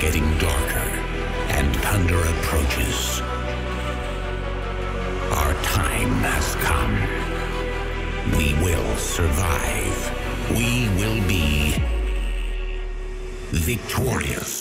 getting darker, and thunder approaches. Our time has come. We will survive. We will be victorious.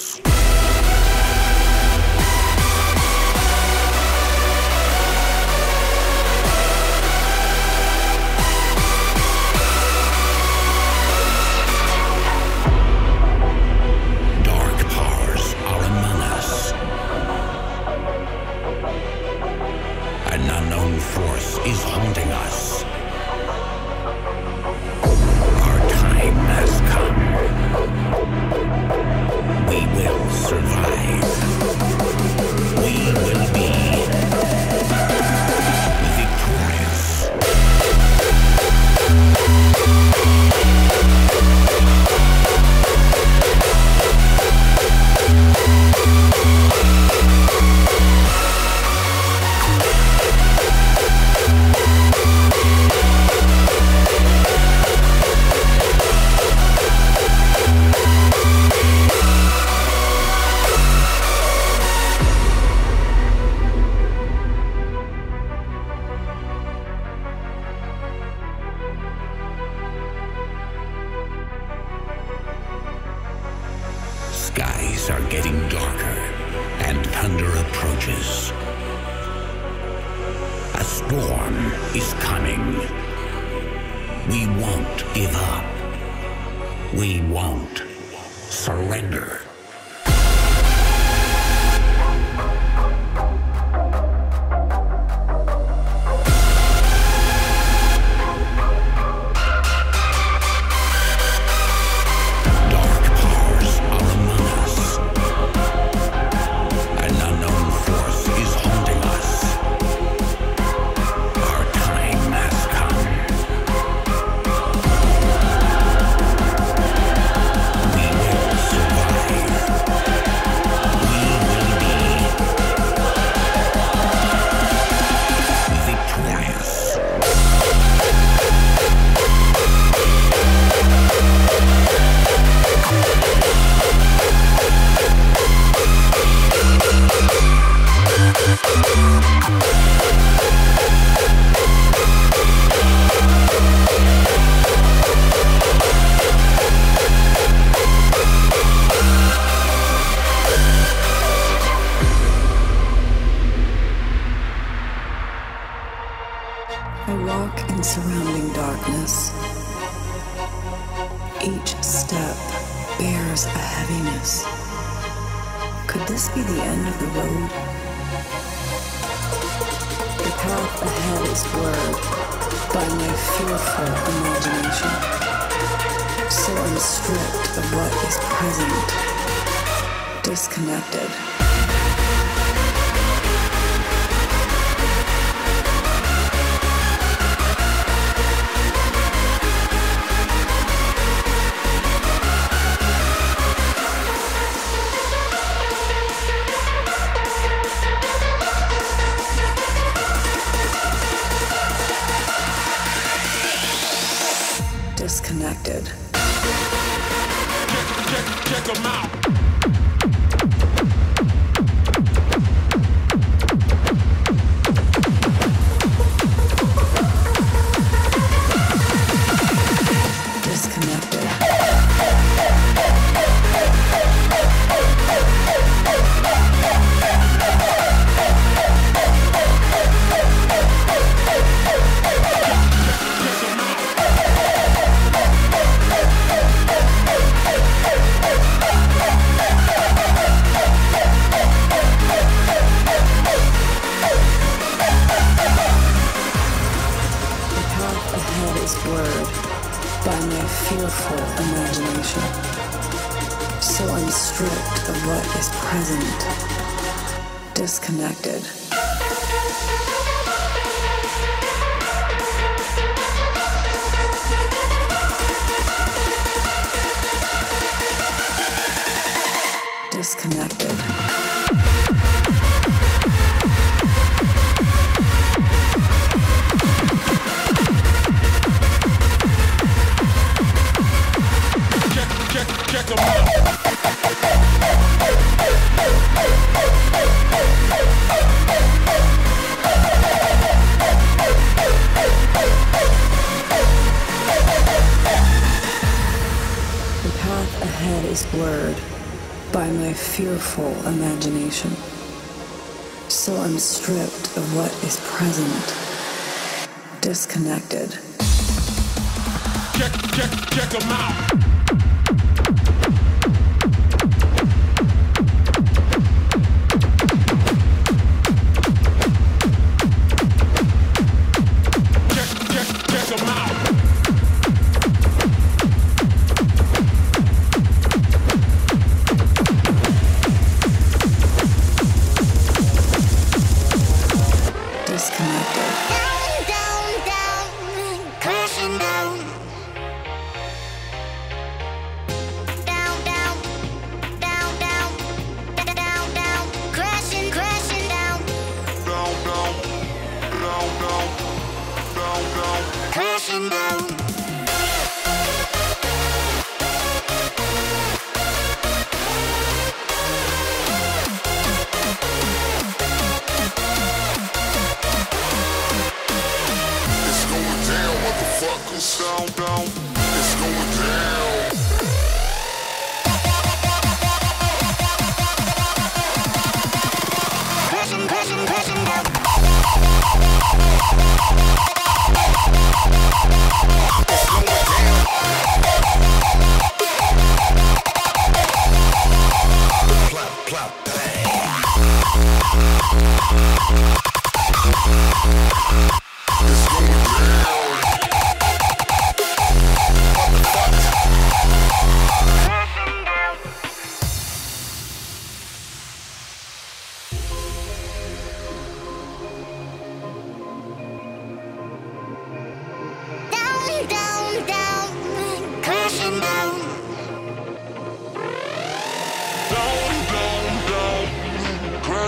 connected. Check, check, check fearful imagination. So I'm stripped of what is present, disconnected. Disconnect. Fearful imagination. So I'm stripped of what is present, disconnected. Check, check, check them out.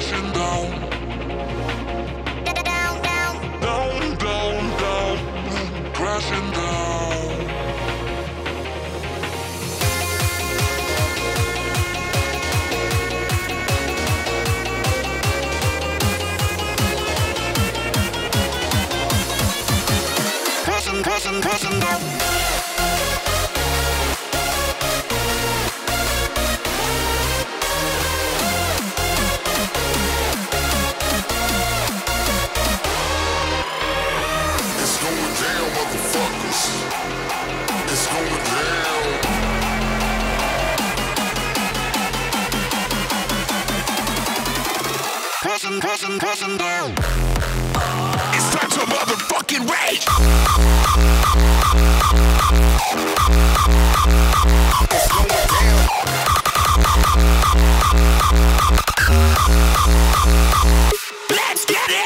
crashing down. Down, down, down, down, down, crashing down. Crashing, crashing, crashing down. pressing, down. It's time to motherfucking rage. Let's get it.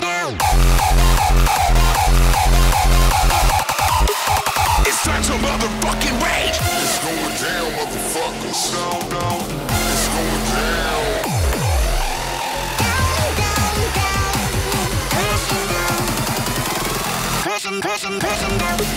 Down. Strikes a motherfucking rage. It's going down, motherfuckers. Down, down. It's going down. Person, person, person, down.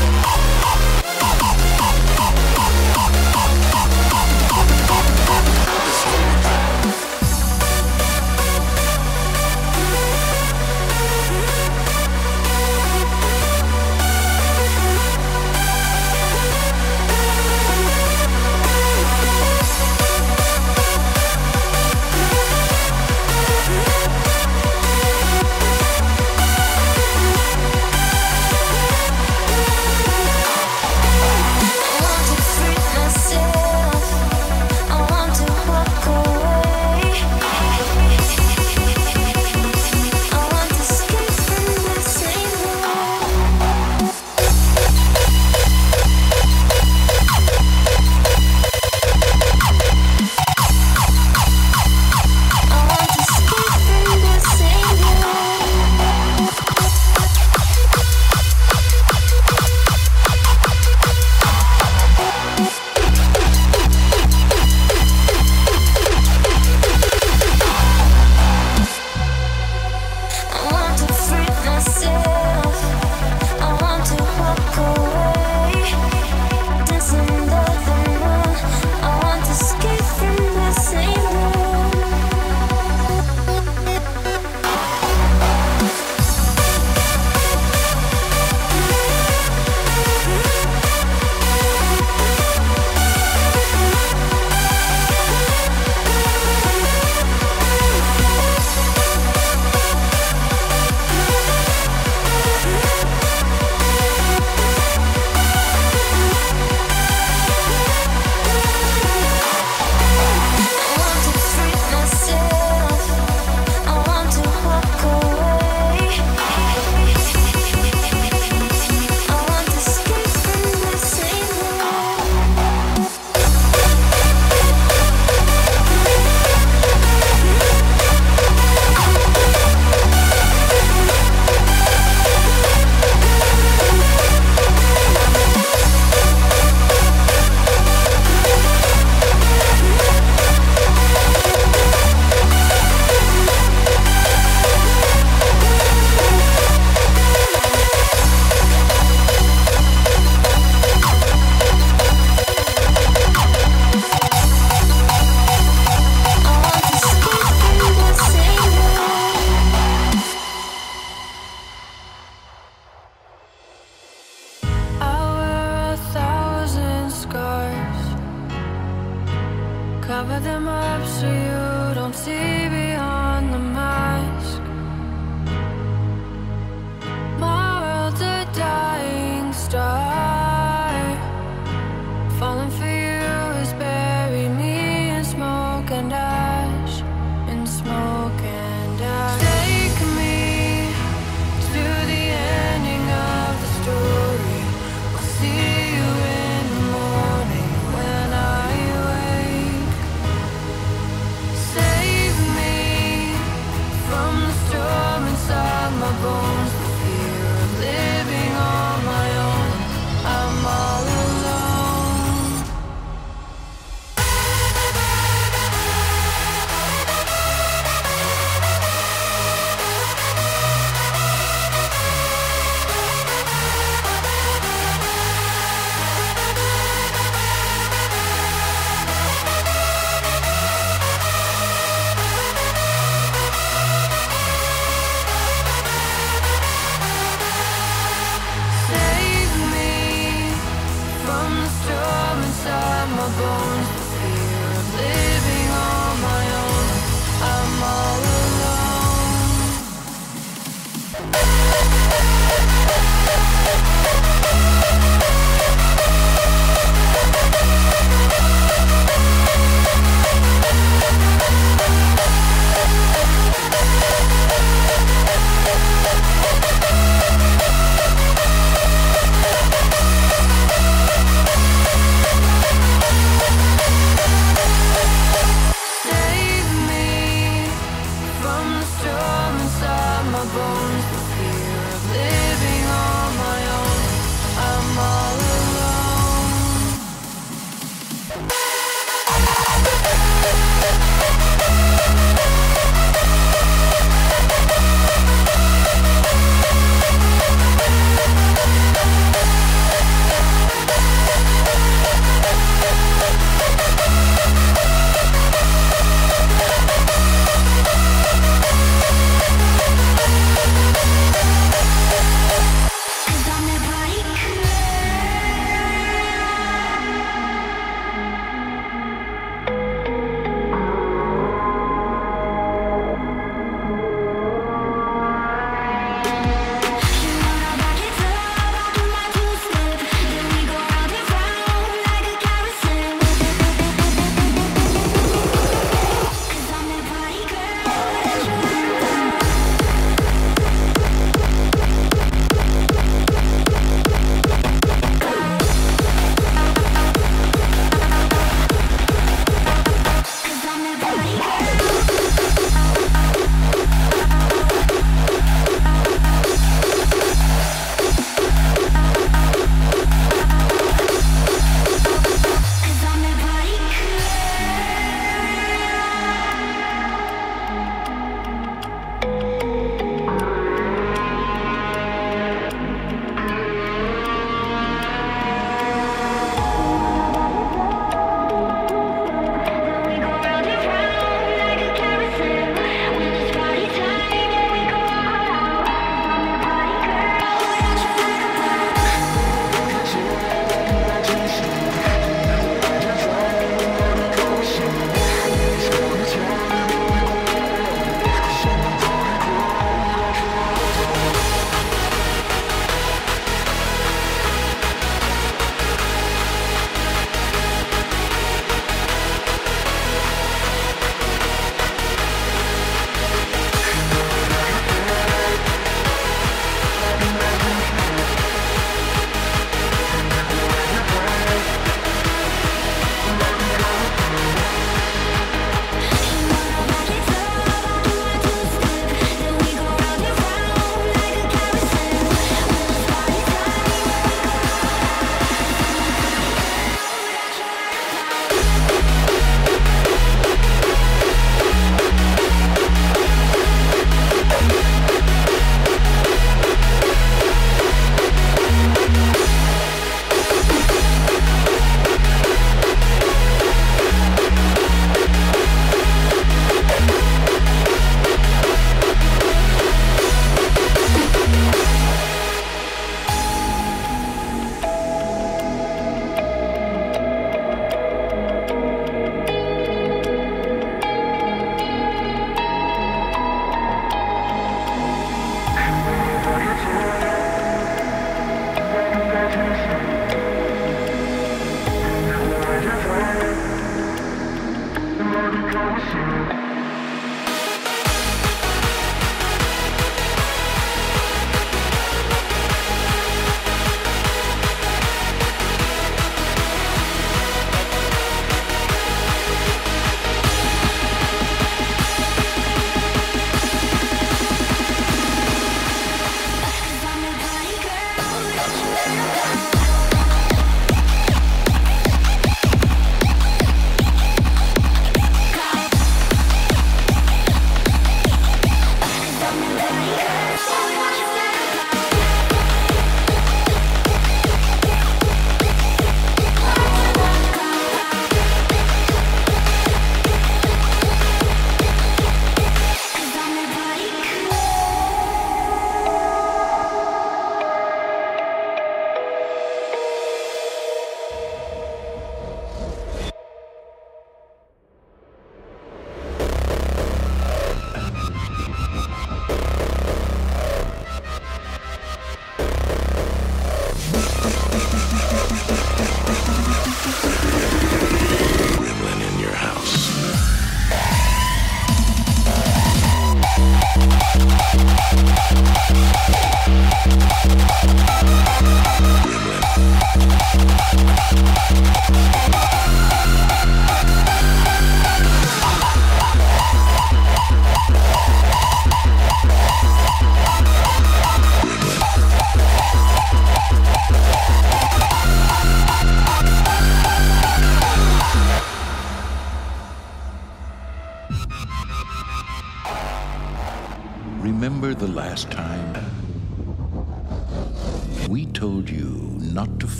Cover them up so you don't see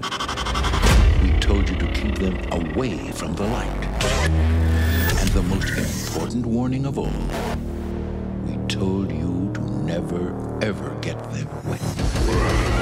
We told you to keep them away from the light. And the most important warning of all, we told you to never, ever get them wet.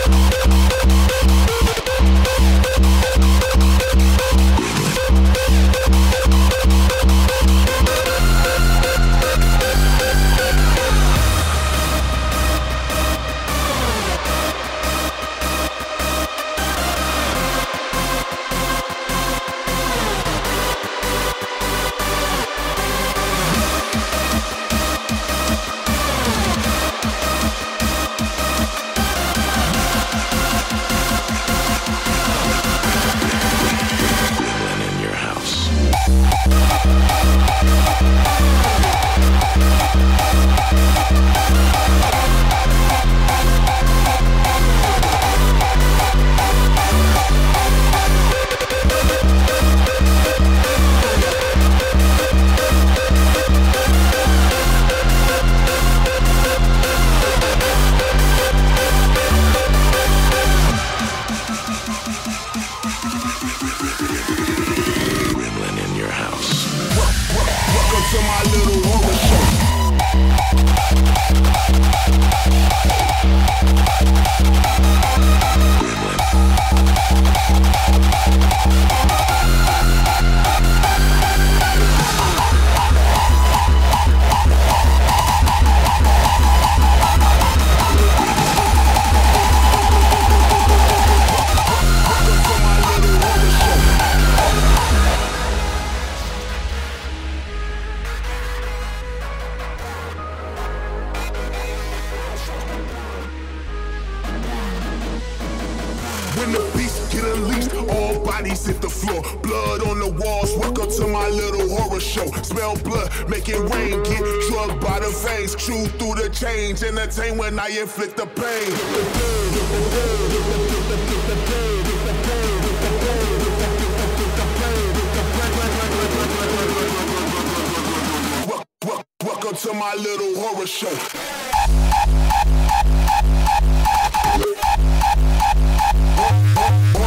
Smell blood, make it rain, get drugged by the veins. Chew through the chains, entertain when I inflict the pain. Welcome to my little horror show. When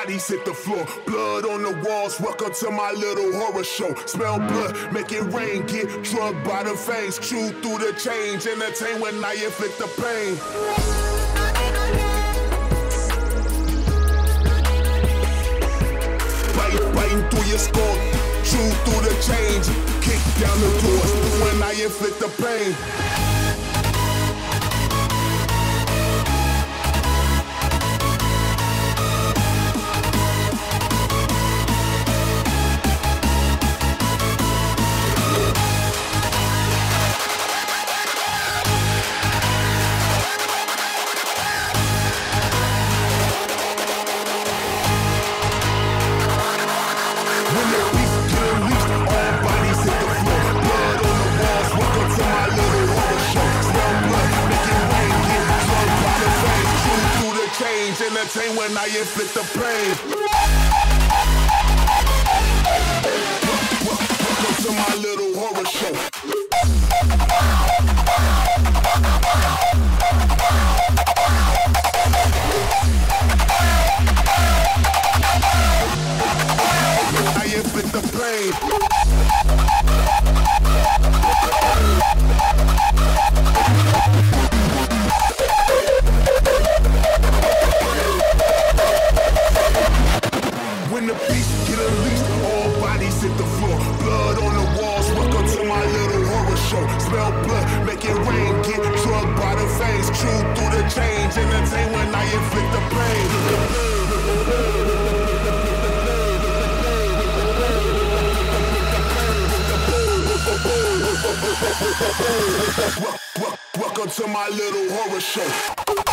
bodies hit the floor. Blood on the walls, welcome to my little horror show. Smell blood, make it rain, get drugged by the veins. Chew through the chains, entertain when I inflict the pain. Biting through your skull, chew through the chains, kick down the doors when I inflict the pain. Entertain when I inflict the pain. Welcome to my little horror show. I inflict the pain. Show. Smell blood, make it rain, get drugged by the veins. Chew through the chains, entertain when I inflict the pain. Welcome to my little horror show.